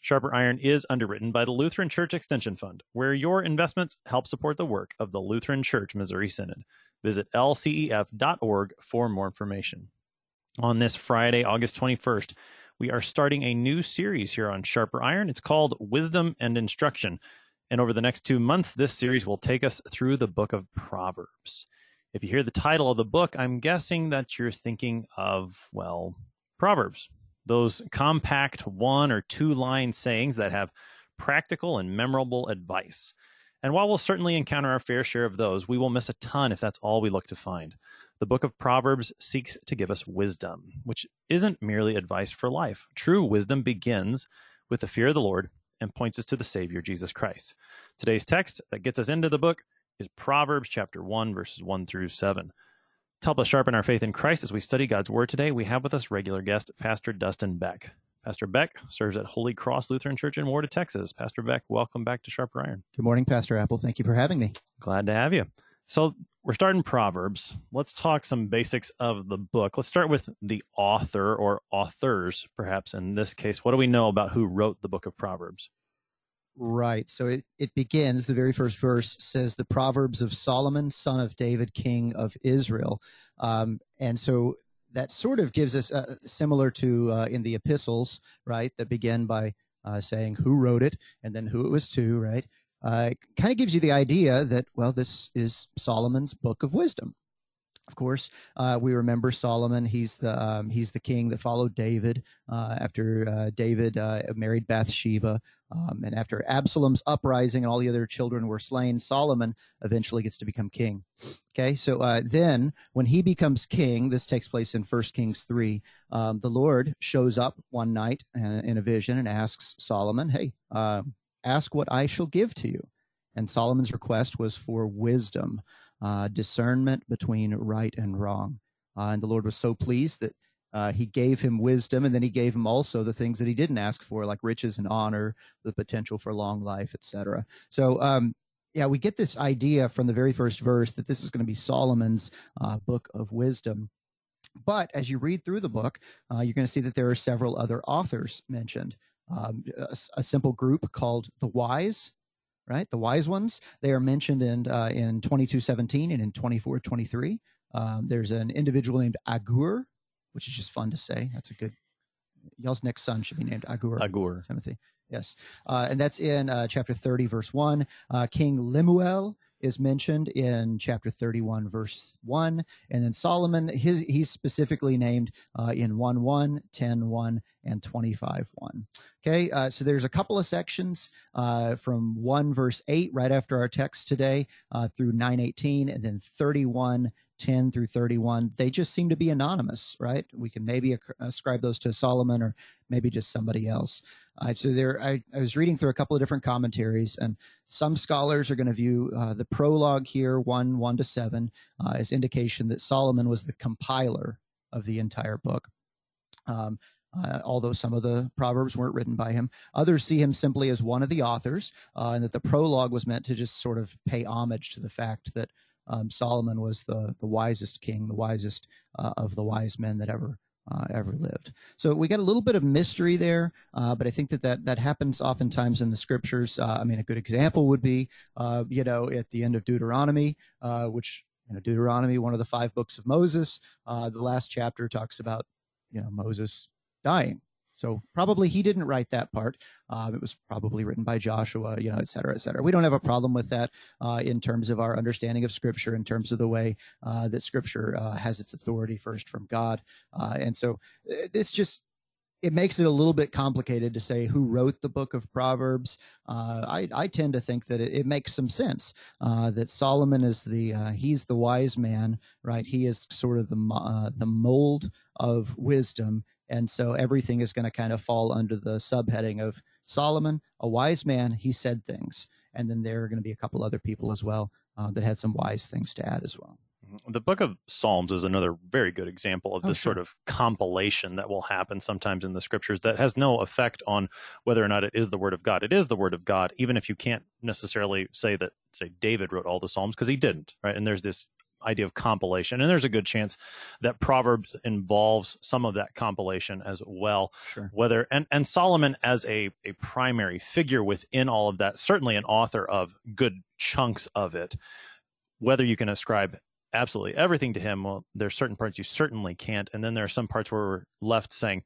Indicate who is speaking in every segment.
Speaker 1: Sharper Iron is underwritten by the Lutheran Church Extension Fund, where your investments help support the work of the Lutheran Church Missouri Synod. Visit lcef.org for more information. On this Friday, August 21st, we are starting a new series here on Sharper Iron. It's called Wisdom and Instruction. And over the next two months, this series will take us through the book of Proverbs. If you hear the title of the book, I'm guessing that you're thinking of, well, Proverbs, those compact one or two line sayings that have practical and memorable advice. And while we'll certainly encounter our fair share of those, we will miss a ton if that's all we look to find. The book of Proverbs seeks to give us wisdom, which isn't merely advice for life. True wisdom begins with the fear of the Lord and points us to the Savior, Jesus Christ. Today's text that gets us into the book is Proverbs chapter 1, verses 1 through 7. To help us sharpen our faith in Christ as we study God's Word today, we have with us regular guest, Pastor Dustin Beck. Pastor Beck serves at Holy Cross Lutheran Church in Warda, Texas. Pastor Beck, welcome back to Sharper Iron.
Speaker 2: Good morning, Pastor Appel. Thank you for having me.
Speaker 1: Glad to have you. So, we're starting Proverbs. Let's talk some basics of the book. Let's start with the author or authors, perhaps in this case. What do we know about who wrote the book of Proverbs?
Speaker 2: Right. So it, it begins, the very first verse says, the Proverbs of Solomon, son of David, king of Israel. Um, and so that sort of gives us, uh, similar to uh, in the epistles, right, that begin by uh, saying who wrote it and then who it was to, right? Uh, kind of gives you the idea that, well, this is Solomon's book of wisdom, of course, uh, we remember Solomon. He's the um, he's the king that followed David uh, after uh, David uh, married Bathsheba, um, and after Absalom's uprising and all the other children were slain. Solomon eventually gets to become king. Okay, so uh, then when he becomes king, this takes place in First Kings three. Um, the Lord shows up one night uh, in a vision and asks Solomon, "Hey, ask what I shall give to you." And Solomon's request was for wisdom uh, discernment between right and wrong. Uh, and the Lord was so pleased that uh, he gave him wisdom, and then he gave him also the things that he didn't ask for, like riches and honor, the potential for long life, etc. So, um, yeah, we get this idea from the very first verse that this is going to be Solomon's uh, book of wisdom. But as you read through the book, uh, you're going to see that there are several other authors mentioned. Um, a, a, simple group called the wise, right? The wise ones, they are mentioned in, uh, in 2217 and in 2423. Um, there's an individual named Agur, which is just fun to say. That's a good, y'all's next son should be named Agur.
Speaker 1: Agur.
Speaker 2: Timothy. Yes. Uh, and that's in uh, chapter 30, verse 1. Uh, King Lemuel is mentioned in chapter 31, verse 1. And then Solomon, his, he's specifically named uh, in 1 1, 10 1, and 25 1. Okay, uh, so there's a couple of sections uh, from 1 verse 8 right after our text today uh, through 918, and then 31 10 through 31, they just seem to be anonymous, right? We can maybe ascribe those to Solomon or maybe just somebody else. Uh, so there, I, I, was reading through a couple of different commentaries, and some scholars are going to view uh, the prologue here, 1 1 to 7, uh, as indication that Solomon was the compiler of the entire book. Um, uh, although some of the proverbs weren't written by him. Others see him simply as one of the authors, uh, and that the prologue was meant to just sort of pay homage to the fact that um, Solomon was the the wisest king, the wisest uh, of the wise men that ever uh, ever lived. So we got a little bit of mystery there, uh, but I think that, that that happens oftentimes in the scriptures. Uh, I mean, a good example would be, uh, you know, at the end of Deuteronomy, uh, which you know, Deuteronomy, one of the five books of Moses, the last chapter talks about, you know, Moses dying. So probably he didn't write that part. Um, it was probably written by Joshua, you know, et cetera, et cetera. We don't have a problem with that uh, in terms of our understanding of Scripture, in terms of the way uh, that Scripture uh, has its authority first from God. Uh, and so uh, this just it makes it a little bit complicated to say who wrote the book of Proverbs. Uh, I, I, tend to think that it, it makes some sense uh, that Solomon is the uh, he's the wise man, right? He is sort of the the mold of wisdom, and so everything is going to kind of fall under the subheading of Solomon, a wise man, he said things. and then there are going to be a couple other people as well uh, that had some wise things to add as well.
Speaker 1: Mm-hmm. The book of Psalms is another very good example of
Speaker 2: Oh,
Speaker 1: this
Speaker 2: sure.
Speaker 1: sort of compilation that will happen sometimes in the scriptures that has no effect on whether or not it is the word of God. It is the word of God, even if you can't necessarily say that, say, David wrote all the Psalms, because he didn't, right? And there's this idea of compilation. And there's a good chance that Proverbs involves some of that compilation as well
Speaker 2: Sure.
Speaker 1: whether and, and solomon as a, a primary figure within all of that certainly an author of good chunks of it whether you can ascribe absolutely everything to him well there's certain parts you certainly can't and then there are some parts where we're left saying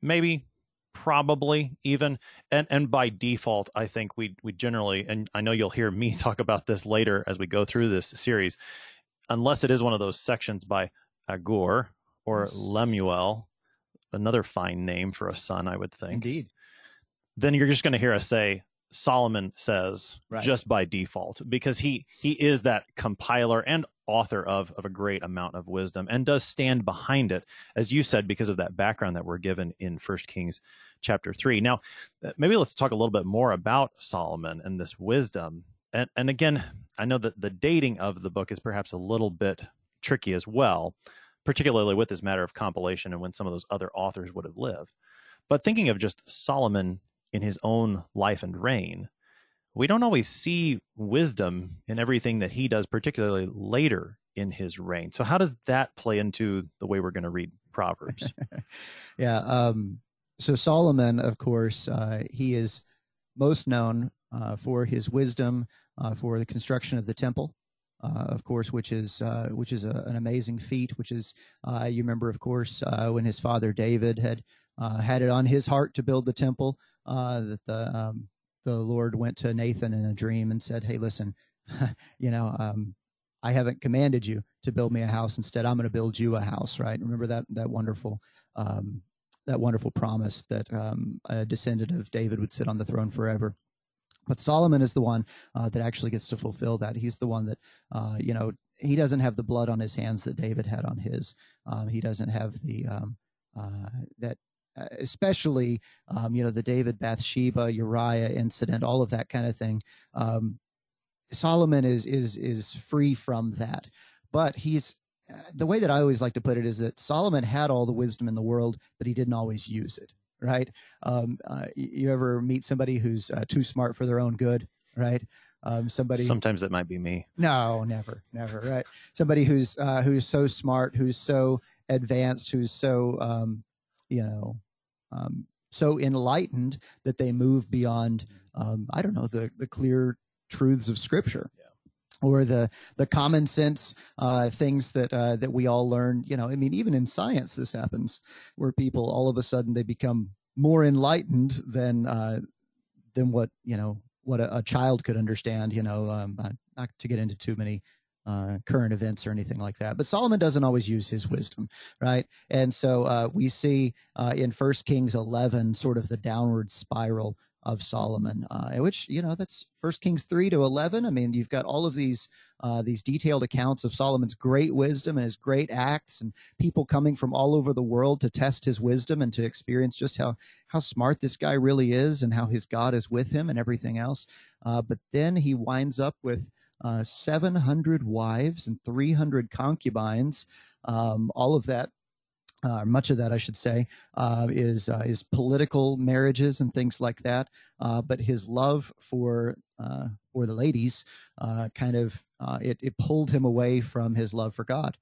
Speaker 1: maybe probably even and and by default i think we we generally and i know you'll hear me talk about this later as we go through this series unless it is one of those sections by agur or
Speaker 2: Yes.
Speaker 1: lemuel another fine name for a son i would think
Speaker 2: Indeed.
Speaker 1: then you're just going to hear us say Solomon says
Speaker 2: Right.
Speaker 1: just by default because he he is that compiler and author of of a great amount of wisdom and does stand behind it as you said because of that background that we're given in First Kings chapter 3. Now uh, maybe let's talk a little bit more about Solomon and this wisdom. And and again, I know that the dating of the book is perhaps a little bit tricky as well, particularly with this matter of compilation and when some of those other authors would have lived. But thinking of just Solomon in his own life and reign, we don't always see wisdom in everything that he does, particularly later in his reign. So, how does that play into the way we're going to read Proverbs?
Speaker 2: Yeah. Um, so Solomon, of course, uh, he is most known uh, for his wisdom for the construction of the temple. Uh, of course, which is uh, which is a, an amazing feat. Which is uh, you remember, of course, uh, when his father David had uh, had it on his heart to build the temple. Uh, that the um, the Lord went to Nathan in a dream and said, "Hey, listen, you know, um, I haven't commanded you to build me a house. Instead, I'm going to build you a house." Right? Remember that that wonderful um, that wonderful promise that um, a descendant of David would sit on the throne forever. But Solomon is the one uh, that actually gets to fulfill that. He's the one that, uh, you know, he doesn't have the blood on his hands that David had on his. Um, he doesn't have the um, uh, that, uh, especially, um, you know, the David Bathsheba Uriah incident, all of that kind of thing. Um, Solomon is is is free from that, but he's uh, the way that I always like to put it is that Solomon had all the wisdom in the world, but he didn't always use it. Right? Um, uh, you ever meet somebody who's uh, too smart for their own good? Right? Um, somebody.
Speaker 1: Sometimes that might be me.
Speaker 2: No, never, never. Right? Somebody who's uh, who's so smart, who's so advanced, who's so um, you know, um, so enlightened that they move beyond um, I don't know the the clear truths of Scripture. Or the the common sense uh, things that uh, that we all learn, you know. I mean, even in science, this happens, where people all of a sudden they become more enlightened than uh, than what you know what a, a child could understand. You know, um, not to get into too many uh, current events or anything like that. But Solomon doesn't always use his wisdom, right? And so uh, we see uh, in First Kings eleven sort of the downward spiral of Solomon, uh, which you know that's First Kings three to eleven. I mean, you've got all of these uh, these detailed accounts of Solomon's great wisdom and his great acts, and people coming from all over the world to test his wisdom and to experience just how how smart this guy really is and how his God is with him and everything else. Uh, but then he winds up with uh, 700 wives and 300 concubines. Um, all of that, uh, much of that, I should say, uh, is uh, is political marriages and things like that. Uh, but his love for uh, for the ladies uh, kind of it, it pulled him away from his love for God.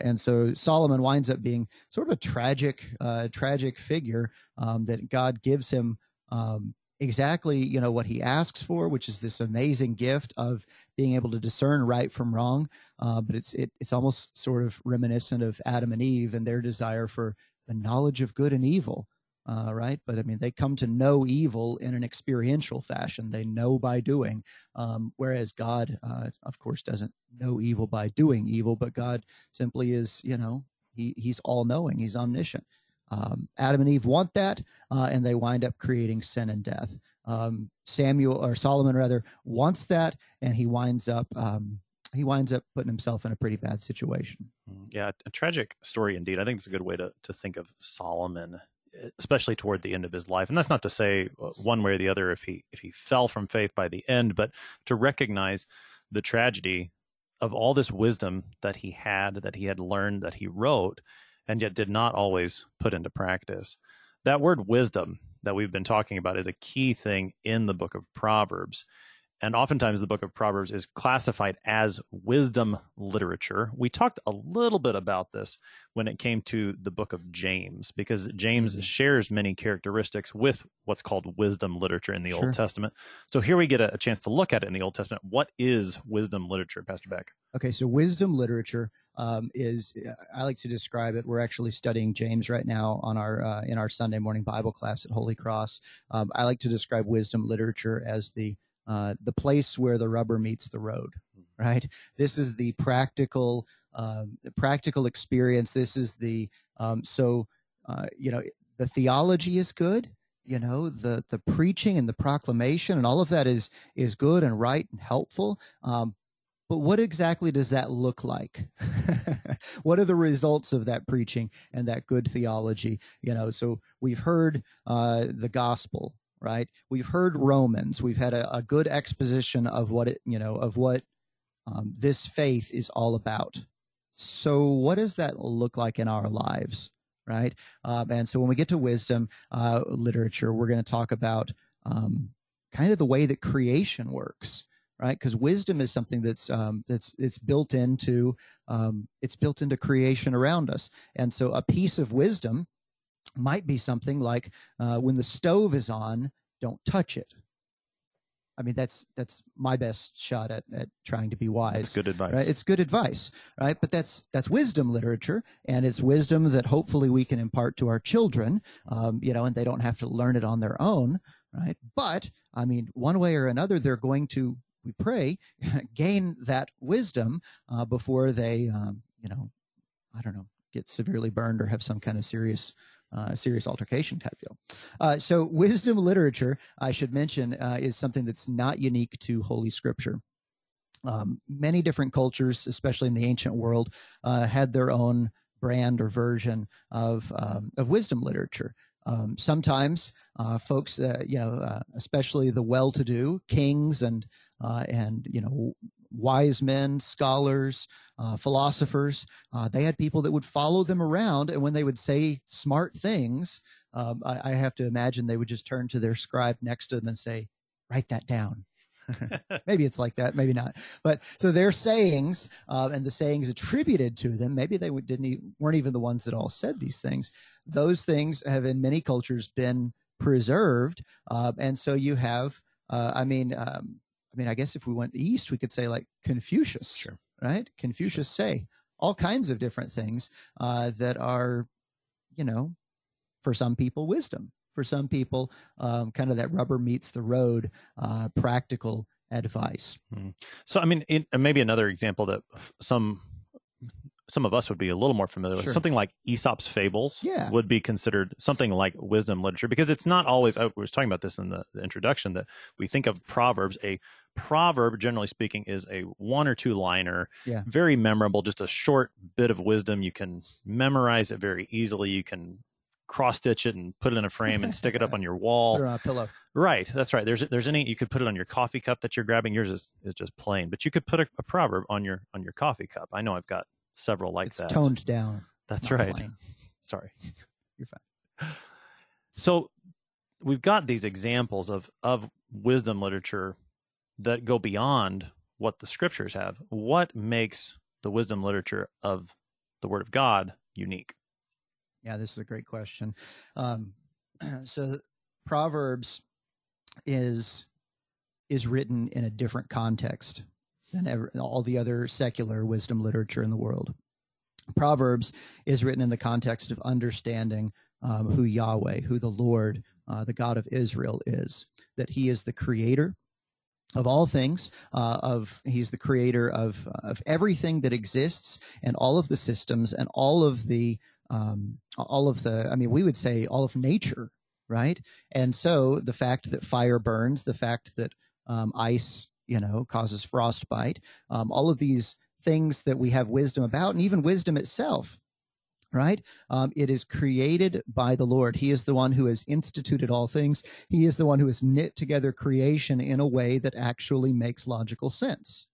Speaker 2: And so Solomon winds up being sort of a tragic, tragic figure um, that God gives him um, exactly, you know, what he asks for, which is this amazing gift of being able to discern right from wrong. Uh, but it's it, it's almost sort of reminiscent of Adam and Eve and their desire for the knowledge of good and evil. Uh, right, but I mean, they come to know evil in an experiential fashion. They know by doing, um, whereas God, uh, of course, doesn't know evil by doing evil, but God simply is, you know, he he's all knowing, he's omniscient. Um, Adam and Eve want that, uh, and they wind up creating sin and death. Um, Samuel or Solomon rather wants that, and he winds up um, he winds up putting himself in a pretty bad situation.
Speaker 1: Mm, Yeah, a tragic story indeed. I think it's a good way to, to think of Solomon especially toward the end of his life. And that's not to say uh, one way or the other if he if he fell from faith by the end, but to recognize the tragedy of all this wisdom that he had, that he had learned, that he wrote, and yet did not always put into practice. That word wisdom that we've been talking about is a key thing in the book of Proverbs and oftentimes the book of Proverbs is classified as wisdom literature. We talked a little bit about this when it came to the book of James, because James mm-hmm. shares many characteristics with what's called wisdom literature in the sure. Old Testament. So here we get a, a, chance to look at it in the Old Testament. What is wisdom literature, Pastor Beck?
Speaker 2: Okay, so wisdom literature um, is I like to describe it. We're actually studying James right now on our uh, in our Sunday morning Bible class at Holy Cross. Um, I like to describe wisdom literature as the uh, the place where the rubber meets the road mm-hmm. right? This is the practical um, practical experience. This is the um, so uh, you know the theology is good you know the the preaching and the proclamation and all of that is is good and right and helpful. Um, but what exactly does that look like? What are the results of that preaching and that good theology? You know so we've heard uh, the gospel right? We've heard Romans. We've had a, a good exposition of what it, you know, of what um, this faith is all about. So, what does that look like in our lives, right? Um, and so, when we get to wisdom uh, literature, we're going to talk about um, kind of the way that creation works, right? Because wisdom is something that's um, that's it's built into um, it's built into creation around us, and so a piece of wisdom might be something like uh, when the stove is on, don't touch it. I mean, that's that's my best shot at, at trying to be wise.
Speaker 1: It's good advice.
Speaker 2: Right? It's good advice, right? But that's that's wisdom literature, and it's wisdom that hopefully we can impart to our children, um, you know, and they don't have to learn it on their own, right? But I mean, one way or another, they're going to, we pray, gain that wisdom uh, before they, um, you know, I don't know, get severely burned or have some kind of serious uh, serious altercation type deal. Uh, so, wisdom literature, I should mention, uh, is something that's not unique to Holy Scripture. Um, many different cultures, especially in the ancient world, uh, had their own brand or version of um, of wisdom literature. Um, sometimes uh, folks, uh, you know, uh, especially the well-to-do kings and uh, and you know wise men, scholars, uh, philosophers. Uh, they had people that would follow them around, and when they would say smart things, um, I, I, have to imagine they would just turn to their scribe next to them and say, "Write that down." maybe it's like that, maybe not. But so their sayings uh, and the sayings attributed to them, maybe they didn't even, weren't even the ones that all said these things. Those things have in many cultures been preserved, uh, and so you have. Uh, I mean, um, I mean, I guess if we went east, we could say like Confucius,
Speaker 1: sure.
Speaker 2: right? Confucius say all kinds of different things uh, that are, you know, for some people wisdom, for some people, um, kind of that rubber meets the road, uh, practical advice.
Speaker 1: Hmm. So, I mean, in, maybe another example that some some of us would be a little more familiar sure. with. Something like Aesop's fables
Speaker 2: yeah.
Speaker 1: would be considered something like wisdom literature because it's not always. Oh, I was talking about this in the, the, introduction that we think of proverbs. A proverb, generally speaking, is a one or two liner,
Speaker 2: yeah.
Speaker 1: very memorable, just a short bit of wisdom. You can memorize it very easily. You can cross stitch it and put it in a frame and stick it up on your wall.
Speaker 2: Or a pillow.
Speaker 1: Right, that's right. There's there's any you could put it on your coffee cup that you're grabbing. Yours is, is just plain, but you could put a, a proverb on your on your coffee cup. I know I've got several like that.
Speaker 2: it's
Speaker 1: that.
Speaker 2: Toned down.
Speaker 1: That's right.
Speaker 2: Plain.
Speaker 1: Sorry.
Speaker 2: You're fine.
Speaker 1: So we've got these examples of of wisdom literature that go beyond what the scriptures have. What makes the wisdom literature of the Word of God unique?
Speaker 2: Yeah, this is a great question. Um, so Proverbs is is written in a different context than ever, all the other secular wisdom literature in the world. Proverbs is written in the context of understanding um, who Yahweh, who the Lord, uh, the God of Israel is, that He is the creator of all things uh, of he's the creator of of everything that exists and all of the systems and all of the um, all of the i mean we would say all of nature right and so the fact that fire burns the fact that um, ice you know, causes frostbite. Um, all of these things that we have wisdom about, and even wisdom itself, right? Um, it is created by the Lord. He is the one who has instituted all things. He is the one who has knit together creation in a way that actually makes logical sense.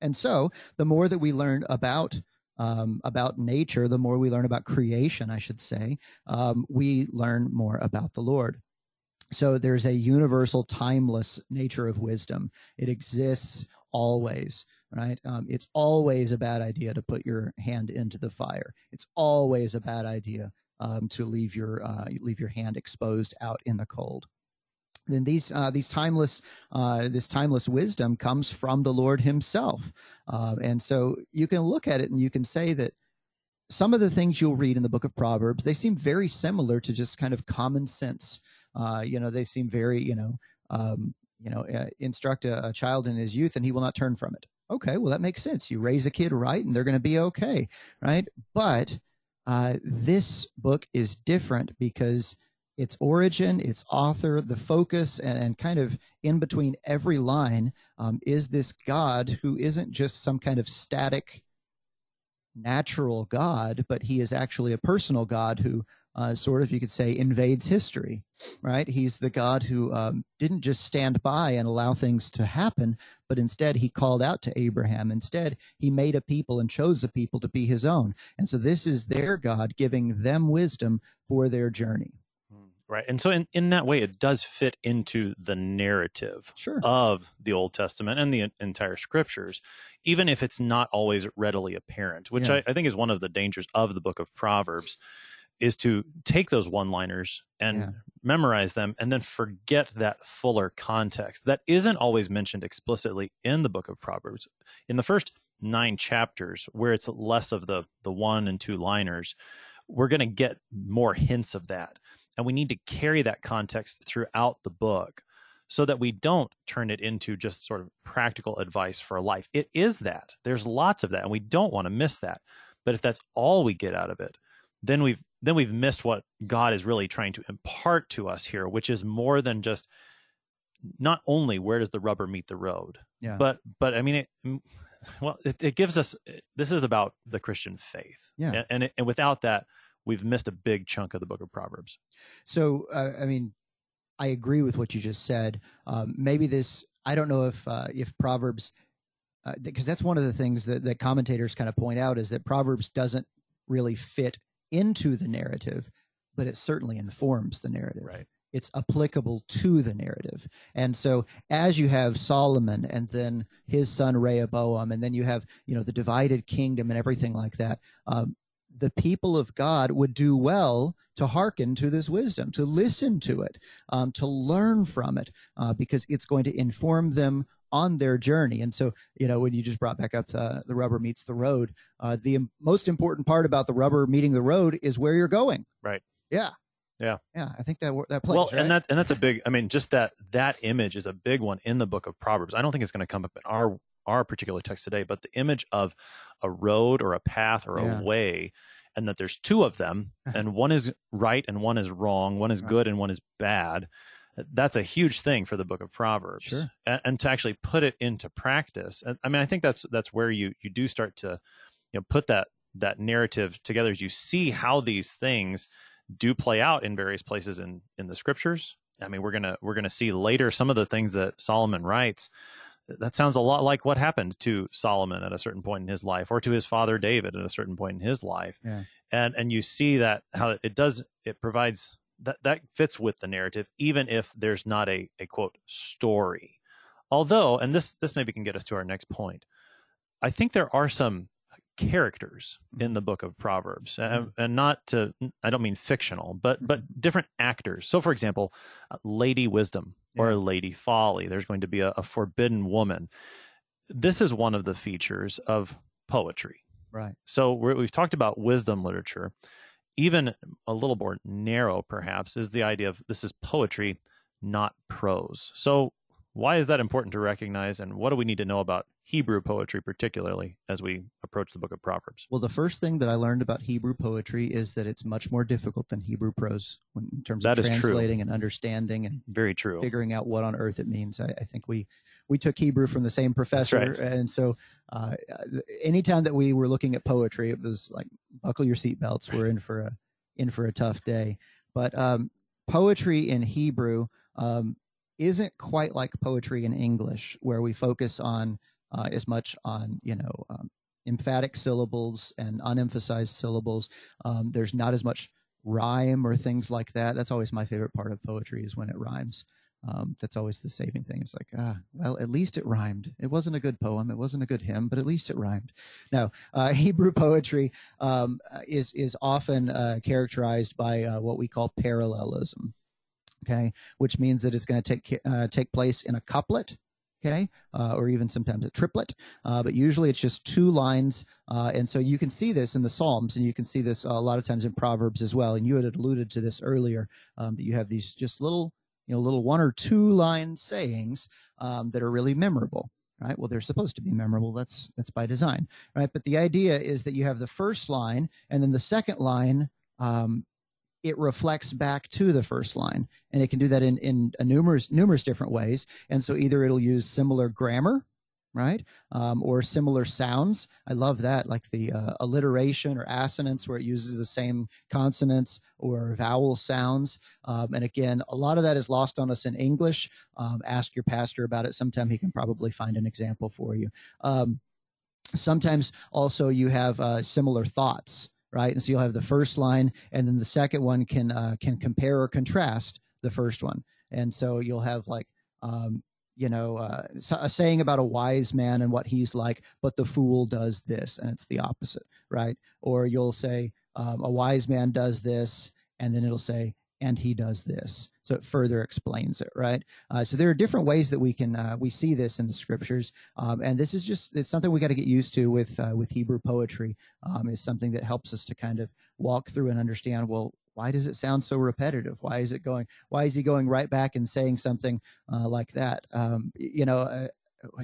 Speaker 2: And so, the more that we learn about um, about nature, the more we learn about creation, I should say, um, we learn more about the Lord. So there's a universal, timeless nature of wisdom. It exists always right? Um, it's always a bad idea to put your hand into the fire. It's always a bad idea um, to leave your uh, leave your hand exposed out in the cold. Then these uh, these timeless uh, this timeless wisdom comes from the Lord Himself, uh, and so you can look at it and you can say that some of the things you'll read in the book of Proverbs they seem very similar to just kind of common sense. Uh, you know, they seem very you know um, you know uh, instruct a, a child in his youth and he will not turn from it Okay, well, that makes sense. You raise a kid right, and they're going to be okay, right? But uh, this book is different because its origin, its author, the focus, and, and kind of in between every line um, is this God who isn't just some kind of static natural God, but he is actually a personal God who uh, sort of, you could say, invades history, right? He's the God who um, didn't just stand by and allow things to happen, but instead he called out to Abraham. Instead, he made a people and chose a people to be his own. And so this is their God giving them wisdom for their journey.
Speaker 1: Hmm, right. And so, in, in that way, it does fit into the narrative
Speaker 2: sure.
Speaker 1: of the Old Testament and the entire scriptures, even if it's not always readily apparent, which yeah. I, I think is one of the dangers of the book of Proverbs is to take those one liners and yeah. memorize them and then forget that fuller context that isn't always mentioned explicitly in the book of proverbs. In the first nine chapters where it's less of the the one and two liners we're going to get more hints of that. And we need to carry that context throughout the book so that we don't turn it into just sort of practical advice for life. It is that. There's lots of that and we don't want to miss that. But if that's all we get out of it then we've then we've missed what God is really trying to impart to us here, which is more than just not only where does the rubber meet the road,
Speaker 2: yeah.
Speaker 1: but but I mean, it, well, it, it gives us this is about the Christian faith,
Speaker 2: yeah,
Speaker 1: and and, it, and, without that, we've missed a big chunk of the Book of Proverbs.
Speaker 2: So, uh, I mean, I agree with what you just said. Um, maybe this, I don't know if uh, if Proverbs because uh, that's one of the things that, that commentators kind of point out is that Proverbs doesn't really fit into the narrative, but it certainly informs the narrative.
Speaker 1: Right.
Speaker 2: It's applicable to the narrative. And so as you have Solomon and then his son Rehoboam, and then you have, you know, the divided kingdom and everything like that, um, the people of God would do well to hearken to this wisdom, to listen to it, um, to learn from it, uh, because it's going to inform them on their journey. And so, you know, when you just brought back up the, the rubber meets the road, uh, the most important part about the rubber meeting the road is where you're going.
Speaker 1: Right.
Speaker 2: Yeah.
Speaker 1: Yeah.
Speaker 2: Yeah. I think that that plays.
Speaker 1: Well,
Speaker 2: right?
Speaker 1: and that and that's a big. I mean, just that that image is a big one in the book of Proverbs. I don't think it's going to come up in our our particular text today, but the image of a road or a path or yeah. a way and that there's two of them and one is right and one is wrong one is good and one is bad that's a huge thing for the book of proverbs
Speaker 2: sure.
Speaker 1: and, and, to actually put it into practice i mean i think that's that's where you you do start to you know put that that narrative together as you see how these things do play out in various places in in the scriptures i mean we're gonna we're gonna see later some of the things that solomon writes that sounds a lot like what happened to solomon at a certain point in his life or to his father david at a certain point in his life
Speaker 2: yeah.
Speaker 1: and and you see that how it does it provides that that fits with the narrative, even if there's not a, a quote story. Although, and this this maybe can get us to our next point, I think there are some characters in mm-hmm. the book of Proverbs, mm-hmm. and, and, not to I don't mean fictional, but but mm-hmm. different actors. So, for example, uh, Lady Wisdom or yeah. Lady Folly. There's going to be a, a forbidden woman. This is one of the features of poetry.
Speaker 2: Right.
Speaker 1: So we've talked about wisdom literature even a little more narrow perhaps is the idea of this is poetry not prose so why is that important to recognize, and what do we need to know about Hebrew poetry, particularly as we approach the book of Proverbs?
Speaker 2: Well, the first thing that I learned about Hebrew poetry is that it's much more difficult than Hebrew prose in terms
Speaker 1: That
Speaker 2: of
Speaker 1: true.
Speaker 2: translating and understanding and
Speaker 1: Very true.
Speaker 2: figuring out what on earth it means. I, I think we we took Hebrew from the same professor,
Speaker 1: right.
Speaker 2: and so uh, anytime that we were looking at poetry, it was like buckle your seatbelts. We're in for a in for a tough day. But um, poetry in Hebrew um, isn't quite like poetry in English, where we focus on uh, as much on you know um, emphatic syllables and unemphasized syllables. Um, there's not as much rhyme or things like that. That's always my favorite part of poetry is when it rhymes. Um, that's always the saving thing. It's like, ah, well, at least it rhymed. It wasn't a good poem. It wasn't a good hymn, but at least it rhymed. Now, uh, Hebrew poetry um, is is often uh, characterized by uh, what we call parallelism. Okay, which means that it's going to take uh, take place in a couplet. Okay, uh, or even sometimes a triplet, uh, but usually it's just two lines, and so you can see this in the Psalms, and you can see this a lot of times in Proverbs as well. And you had alluded to this earlier um, that you have these just little, you know, little one or two line sayings um, that are really memorable right? Well they're supposed to be memorable. That's that's by design right? But the idea is that you have the first line and then the second line um, it reflects back to the first line. And it can do that in in a numerous numerous different ways. And so either it'll use similar grammar right? Um, or similar sounds. I love that like the uh, alliteration or assonance where it uses the same consonants or vowel sounds. Um, and again a lot of that is lost on us in english. Um, ask your pastor about it. Sometime he can probably find an example for you. Um, sometimes also you have uh, similar thoughts right? And so you'll have the first line and then the second one can uh, can compare or contrast the first one. And so you'll have like um, you know uh, a saying about a wise man and what he's like but the fool does this and it's the opposite right? Or you'll say um, a wise man does this and then it'll say and he does this. So it further explains it right? Uh, so there are different ways that we can uh, we see this in the scriptures um, and this is just it's something we got to get used to with uh, with hebrew poetry um, is something that helps us to kind of walk through and understand well why does it sound so repetitive? Why is it going why is he going right back and saying something uh, like that? Um, you know uh,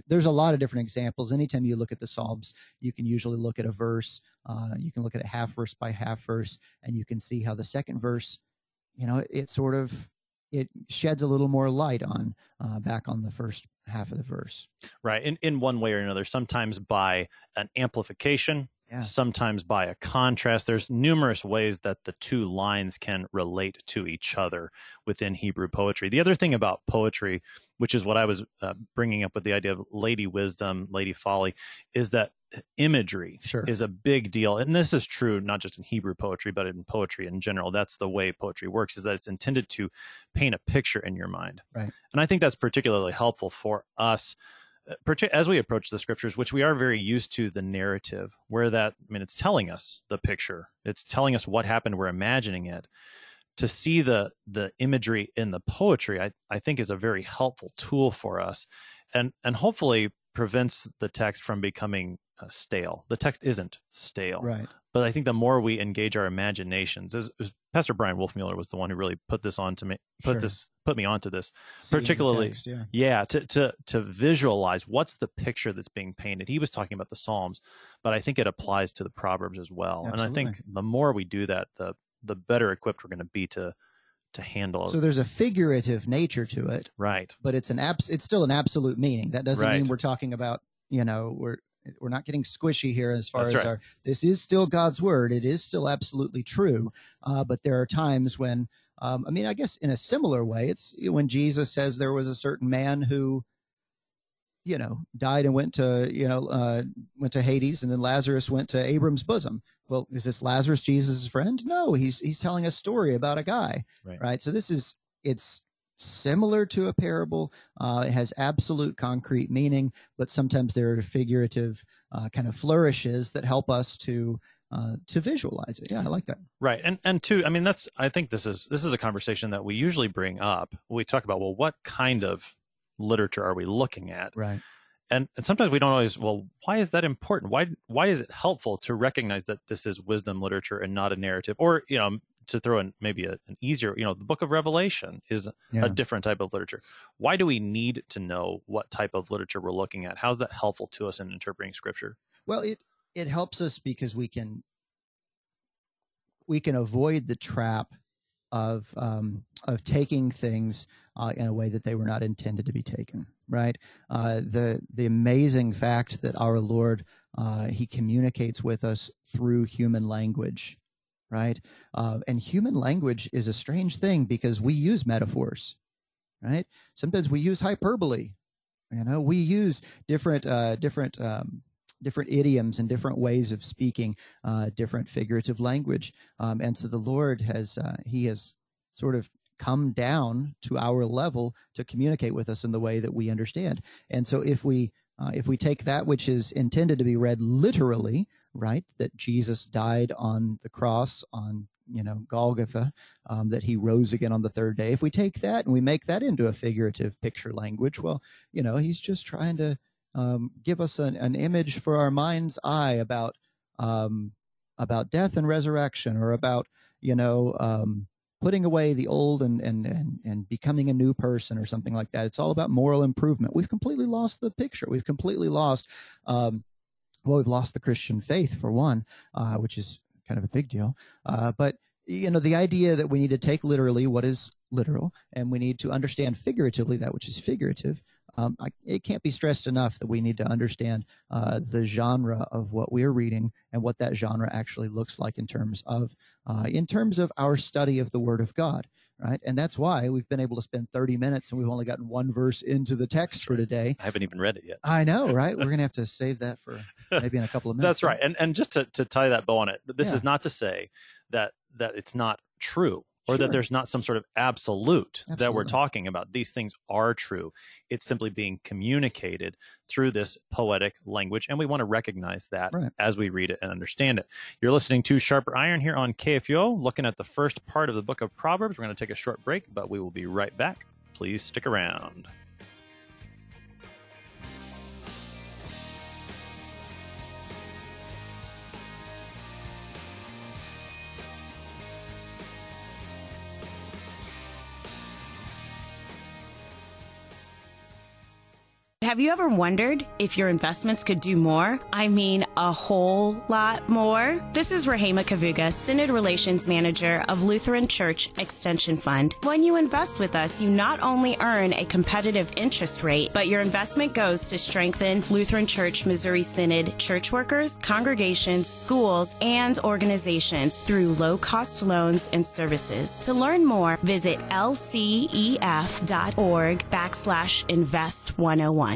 Speaker 2: there's a lot of different examples. Anytime you look at the psalms you can usually look at a verse uh, you can look at it half verse by half verse and you can see how the second verse you know it, it sort of it sheds a little more light on uh, back on the first half of the verse.
Speaker 1: Right. In in one way or another, sometimes by an amplification,
Speaker 2: Yeah.
Speaker 1: sometimes by a contrast. There's numerous ways that the two lines can relate to each other within Hebrew poetry. The other thing about poetry, which is what I was uh, bringing up with the idea of lady wisdom, lady folly, is that imagery
Speaker 2: Sure.
Speaker 1: is a big deal. And this is true not just in Hebrew poetry, but in poetry in general. That's the way poetry works, is that it's intended to paint a picture in your mind.
Speaker 2: Right.
Speaker 1: And I think that's particularly helpful for us uh, as we approach the scriptures, which we are very used to the narrative, where that, I mean, it's telling us the picture, it's telling us what happened, we're imagining it. To see the the imagery in the poetry, I, I think is a very helpful tool for us, and and hopefully prevents the text from becoming uh, stale. The text isn't stale,
Speaker 2: right
Speaker 1: but I think the more we engage our imaginations, as, as Pastor Bryan Wolfmueller was the one who really put this on to me, put
Speaker 2: Sure.
Speaker 1: this put me onto this.
Speaker 2: Seeing
Speaker 1: Particularly-
Speaker 2: text, yeah
Speaker 1: Yeah, to to to visualize what's the picture that's being painted. He was talking about the Psalms, but I think it applies to the Proverbs as well. And I think the more we do that, the the better equipped we're going to be to to handle
Speaker 2: so there's a figurative nature to it
Speaker 1: Right.
Speaker 2: but it's an abs- it's still an absolute meaning that doesn't mean we're talking about you know we're we're not getting squishy here as far
Speaker 1: That's
Speaker 2: as
Speaker 1: right.
Speaker 2: our this is still god's word. It is still absolutely true. Uh, but there are times when um, i mean i guess in a similar way it's when jesus says there was a certain man who you know died and went to you know uh, went to hades and then lazarus went to abram's bosom. Well is this lazarus jesus' friend? No he's he's telling a story about a guy
Speaker 1: Right.
Speaker 2: right? So this is it's similar to a parable uh, it has absolute concrete meaning but sometimes there are figurative uh, kind of flourishes that help us to uh, to visualize it yeah i like that
Speaker 1: Right. And and two, I mean that's I think this is this is a conversation that we usually bring up. We talk about well what kind of literature are we looking at?
Speaker 2: right
Speaker 1: and, and sometimes we don't always well why is that important why why is it helpful to recognize that this is wisdom literature and not a narrative or you know to throw in maybe a, an easier, you know, the book of Revelation is
Speaker 2: Yeah.
Speaker 1: a different type of literature. Why do we need to know what type of literature we're looking at? How's that helpful to us in interpreting scripture?
Speaker 2: Well, it it helps us because we can we can avoid the trap of um, of taking things uh, in a way that they were not intended to be taken. Right. Uh, the the amazing fact that our Lord uh, He communicates with us through human language. Right. Uh, and human language is a strange thing because we use metaphors. Right. Sometimes we use hyperbole. You know, we use different uh, different um, different idioms and different ways of speaking, uh, different figurative language. Um, and so the Lord has uh, He has sort of come down to our level to communicate with us in the way that we understand. And so if we uh, if we take that which is intended to be read literally, right, that Jesus died on the cross on you know Golgotha, um, that he rose again on the third day. If we take that and we make that into a figurative picture language, well, you know, he's just trying to um, give us an, an image for our mind's eye about um, about death and resurrection, or about you know um, putting away the old and, and and and becoming a new person, or something like that. It's all about moral improvement. We've completely lost the picture. We've completely lost. Um, well, we've lost the Christian faith for one, uh, which is kind of a big deal. Uh, but you know, the idea that we need to take literally what is literal, and we need to understand figuratively that which is figurative. Um, I, it can't be stressed enough that we need to understand uh, the genre of what we're reading and what that genre actually looks like in terms of uh, in terms of our study of the Word of God, right? And that's why we've been able to spend 30 minutes and we've only gotten one verse into the text for today.
Speaker 1: I haven't even read it yet.
Speaker 2: I know, right? We're gonna have to save that for maybe in a couple of minutes.
Speaker 1: That's right. And and just to, to tie that bow on it, this
Speaker 2: Yeah.
Speaker 1: is not to say that that it's not true or
Speaker 2: Sure.
Speaker 1: that there's not some sort of absolute that we're talking about. These things are true. It's simply being communicated through this poetic language, and we want to recognize that
Speaker 2: Right.
Speaker 1: as we read it and understand it. You're listening to Sharper Iron here on KFUO, looking at the first part of the book of Proverbs. We're going to take a short break, but we will be right back. Please stick around.
Speaker 3: Have you ever wondered if your investments could do more? I mean, a whole lot more? This is Rahema Kavuga, Synod Relations Manager of Lutheran Church Extension Fund. When you invest with us, you not only earn a competitive interest rate, but your investment goes to strengthen Lutheran Church Missouri Synod church workers, congregations, schools, and organizations through low cost loans and services. To learn more, visit lcef.org backslash invest 101.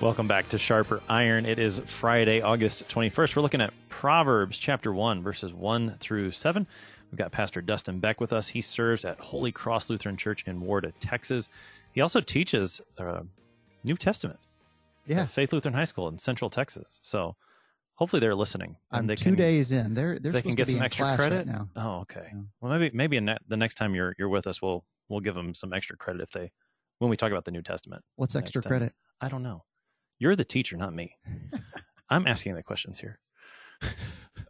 Speaker 1: Welcome back to Sharper Iron. It is Friday, August 21st. We're looking at Proverbs chapter 1, verses 1 through 7. We've got Pastor Dustin Beck with us. He serves at Holy Cross Lutheran Church in Warda, Texas. He also teaches uh, New Testament
Speaker 2: Yeah.
Speaker 1: Faith Lutheran High School in Central Texas. So hopefully they're listening.
Speaker 2: I'm
Speaker 1: they
Speaker 2: two
Speaker 1: can,
Speaker 2: days in. They're they're
Speaker 1: they can get
Speaker 2: to be
Speaker 1: some
Speaker 2: in
Speaker 1: extra credit
Speaker 2: right now.
Speaker 1: Oh, okay.
Speaker 2: Yeah.
Speaker 1: Well, maybe maybe the next time you're you're with us, we'll we'll give them some extra credit if they when we talk about the New Testament.
Speaker 2: What's extra
Speaker 1: time.
Speaker 2: credit?
Speaker 1: I don't know. You're the teacher, not me. I'm asking the questions here.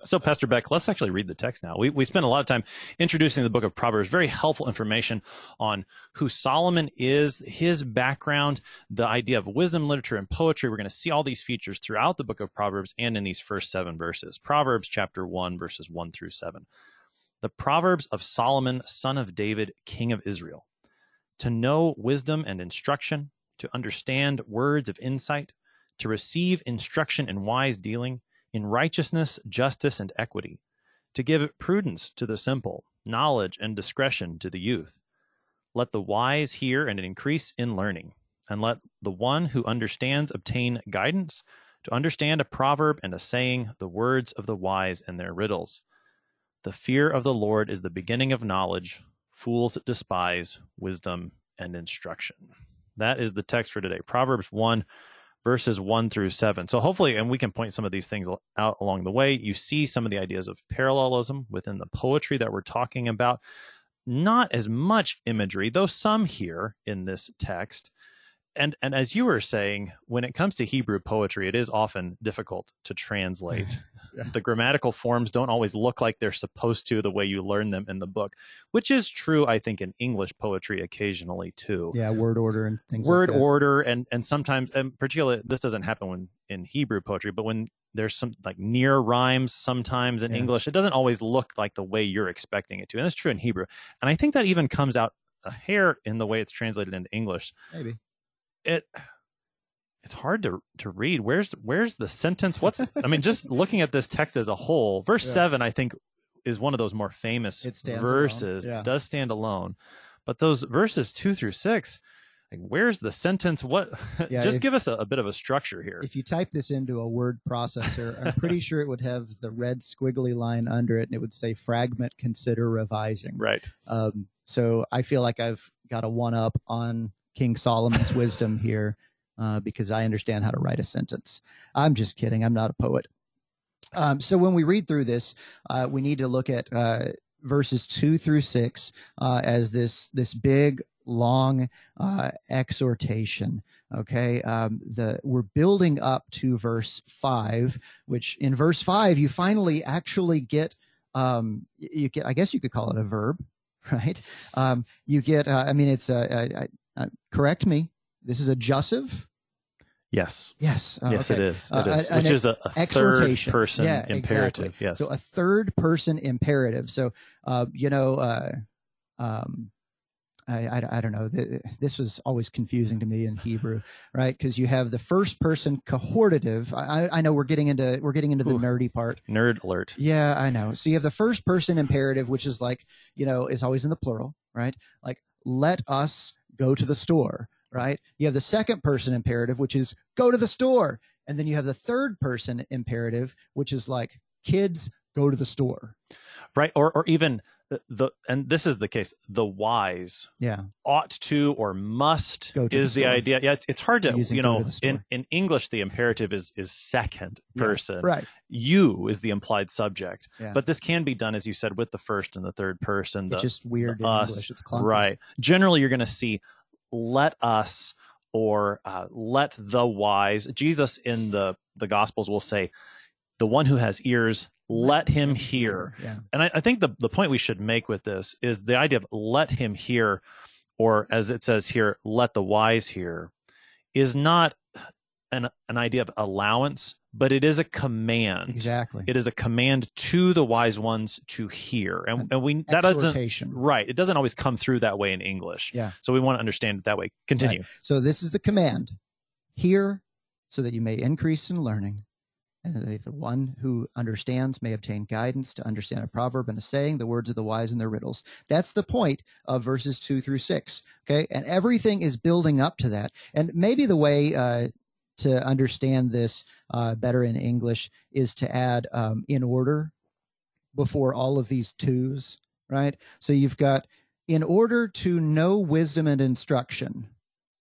Speaker 1: so, Pastor Beck, let's actually read the text now. We, we spent a lot of time introducing the book of Proverbs, very helpful information on who Solomon is, his background, the idea of wisdom, literature, and poetry. We're going to see all these features throughout the book of Proverbs and in these first seven verses. Proverbs chapter 1, verses 1 through 7. The Proverbs of Solomon, son of David, king of Israel. To know wisdom and instruction, to understand words of insight, to receive instruction in wise dealing, in righteousness, justice, and equity, to give prudence to the simple, knowledge and discretion to the youth. Let the wise hear and increase in learning, and let the one who understands obtain guidance, to understand a proverb and a saying, the words of the wise and their riddles. The fear of the Lord is the beginning of knowledge. Fools despise wisdom and instruction. That is the text for today. Proverbs 1, verses 1 through 7. So hopefully, and we can point some of these things out along the way, you see some of the ideas of parallelism within the poetry that we're talking about. Not as much imagery, though some here in this text and and as you were saying when it comes to hebrew poetry it is often difficult to translate yeah. the grammatical forms don't always look like they're supposed to the way you learn them in the book which is true i think in english poetry occasionally too.
Speaker 2: Yeah word order and things
Speaker 1: word
Speaker 2: like
Speaker 1: order and and sometimes and particularly this doesn't happen when in hebrew poetry but when there's some like near rhymes sometimes in yeah. english it doesn't always look like the way you're expecting it to and that's true in hebrew. And i think that even comes out a hair in the way it's translated into english.
Speaker 2: Maybe.
Speaker 1: It it's hard to to read. Where's where's the sentence? What's I mean, just looking at this text as a whole, verse yeah. seven, I think, is one of those more famous verses. Yeah. Does stand alone, but those verses two through six, like where's the sentence? What? Yeah, just if, give us a, a, bit of a structure here.
Speaker 2: If you type this into a word processor, I'm pretty sure it would have the red squiggly line under it, and it would say "fragment consider revising."
Speaker 1: Right.
Speaker 2: Um, so I feel like I've got a one up on King Solomon's wisdom here uh, because I understand how to write a sentence. I'm just kidding. I'm not a poet. Um, so when we read through this, uh, we need to look at uh, verses two through six uh, as this this big long uh, exhortation. Okay, um, the we're building up to verse five, which in verse five you finally actually get um, you get I guess you could call it a verb, right? Um, you get, uh, I mean, it's a, uh, correct me. This is a jussive.
Speaker 1: Yes.
Speaker 2: Yes.
Speaker 1: Uh, yes, okay. it is. It uh, is. Which is a, a third person yeah, imperative.
Speaker 2: Exactly.
Speaker 1: Yes.
Speaker 2: So a third person imperative. So, uh, you know, uh, um, I, I, I, don't know. This was always confusing to me in Hebrew, right? Because you have the first person cohortative. I, I know we're getting into we're getting into the Ooh, nerdy part.
Speaker 1: Nerd alert.
Speaker 2: Yeah, I know. So you have the first person imperative, which is like you know is always in the plural, right? Like let us go to the store, right? You have the second person imperative, which is go to the store. And then you have the third person imperative, which is like kids go to the store.
Speaker 1: Right. Or, or even the, and this is the case, the wise
Speaker 2: yeah.
Speaker 1: ought to or must to is the, the, idea. Yeah. It's, it's hard to, Using you know, in, in English, the imperative is, is second person.
Speaker 2: Yeah, right.
Speaker 1: You is the implied subject. Yeah. But this can be done, as you said, with the first and the third person.
Speaker 2: The,
Speaker 1: it's
Speaker 2: just weird in us. English. It's clunky.
Speaker 1: Right. Generally, you're going to see let us or uh, let the wise. Jesus in the the Gospels will say, "The one who has ears, let him hear."
Speaker 2: Yeah.
Speaker 1: And I, I think the the point we should make with this is the idea of let him hear, or as it says here, let the wise hear, is not an an idea of allowance but it is a command.
Speaker 2: Exactly.
Speaker 1: It is a command to the wise ones to hear. And, and we
Speaker 2: that doesn't
Speaker 1: right. It doesn't always come through that way in English.
Speaker 2: Yeah.
Speaker 1: So we want to understand it that way. Continue. Right.
Speaker 2: So this is the command. Hear so that you may increase in learning. And the one who understands may obtain guidance to understand a proverb and a saying, the words of the wise and their riddles. That's the point of verses two through six. Okay. And everything is building up to that. And maybe the way uh, to understand this uh, better in English is to add um, in order before all of these twos, right? So you've got in order to know wisdom and instruction,